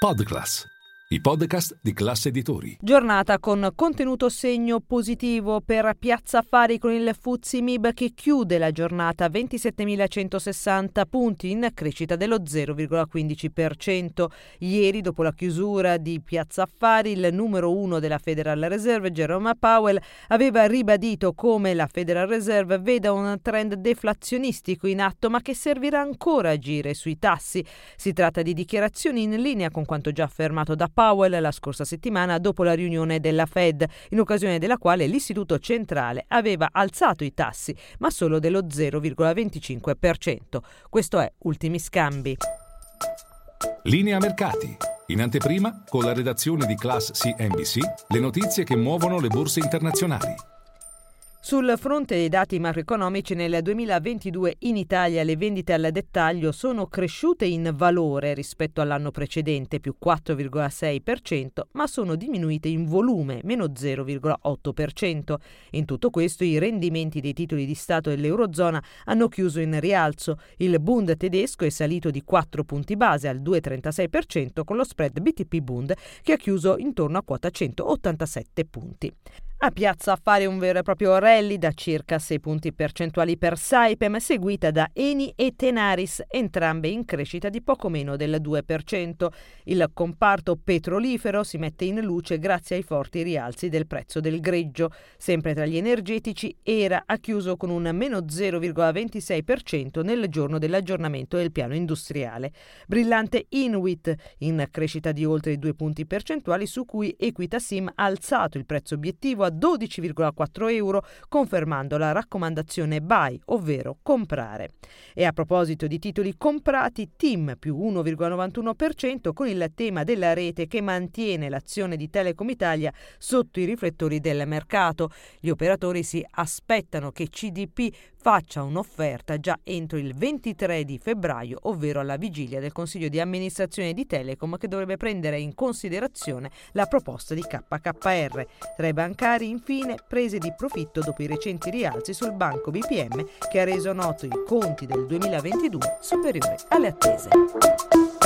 Podcast. I podcast di classe editori. Giornata con contenuto segno positivo per Piazza Affari con il Fuzzi Mib che chiude la giornata a 27.160 punti in crescita dello 0,15%. Ieri, dopo la chiusura di Piazza Affari, il numero uno della Federal Reserve, Jerome Powell, aveva ribadito come la Federal Reserve veda un trend deflazionistico in atto ma che servirà ancora a agire sui tassi. Si tratta di dichiarazioni in linea con quanto già affermato da Powell la scorsa settimana dopo la riunione della Fed, in occasione della quale l'istituto centrale aveva alzato i tassi, ma solo dello 0,25%. Questo è Ultimi Scambi. Linea mercati. In anteprima, con la redazione di Class CNBC, le notizie che muovono le borse internazionali. Sul fronte dei dati macroeconomici nel 2022 in Italia le vendite al dettaglio sono cresciute in valore rispetto all'anno precedente più 4,6%, ma sono diminuite in volume meno 0,8%. In tutto questo i rendimenti dei titoli di Stato dell'Eurozona hanno chiuso in rialzo. Il Bund tedesco è salito di 4 punti base al 2,36% con lo spread BTP Bund che ha chiuso intorno a quota 187 punti. A Piazza Affari un vero e proprio rally da circa 6 punti percentuali per Saipem, seguita da Eni e Tenaris, entrambe in crescita di poco meno del 2%. Il comparto petrolifero si mette in luce grazie ai forti rialzi del prezzo del greggio. Sempre tra gli energetici, ERA ha chiuso con un meno 0,26% nel giorno dell'aggiornamento del piano industriale. Brillante Inuit, in crescita di oltre 2 punti percentuali, su cui Equitasim ha alzato il prezzo obiettivo a 12,4 euro, confermando la raccomandazione buy, ovvero comprare. E a proposito di titoli comprati, TIM più 1,91% con il tema della rete che mantiene l'azione di Telecom Italia sotto i riflettori del mercato. Gli operatori si aspettano che CDP faccia un'offerta già entro il 23 di febbraio, ovvero alla vigilia del Consiglio di amministrazione di Telecom che dovrebbe prendere in considerazione la proposta di KKR. Tra i bancari, infine, prese di profitto dopo i recenti rialzi sul banco BPM che ha reso noto i conti del 2022 superiori alle attese.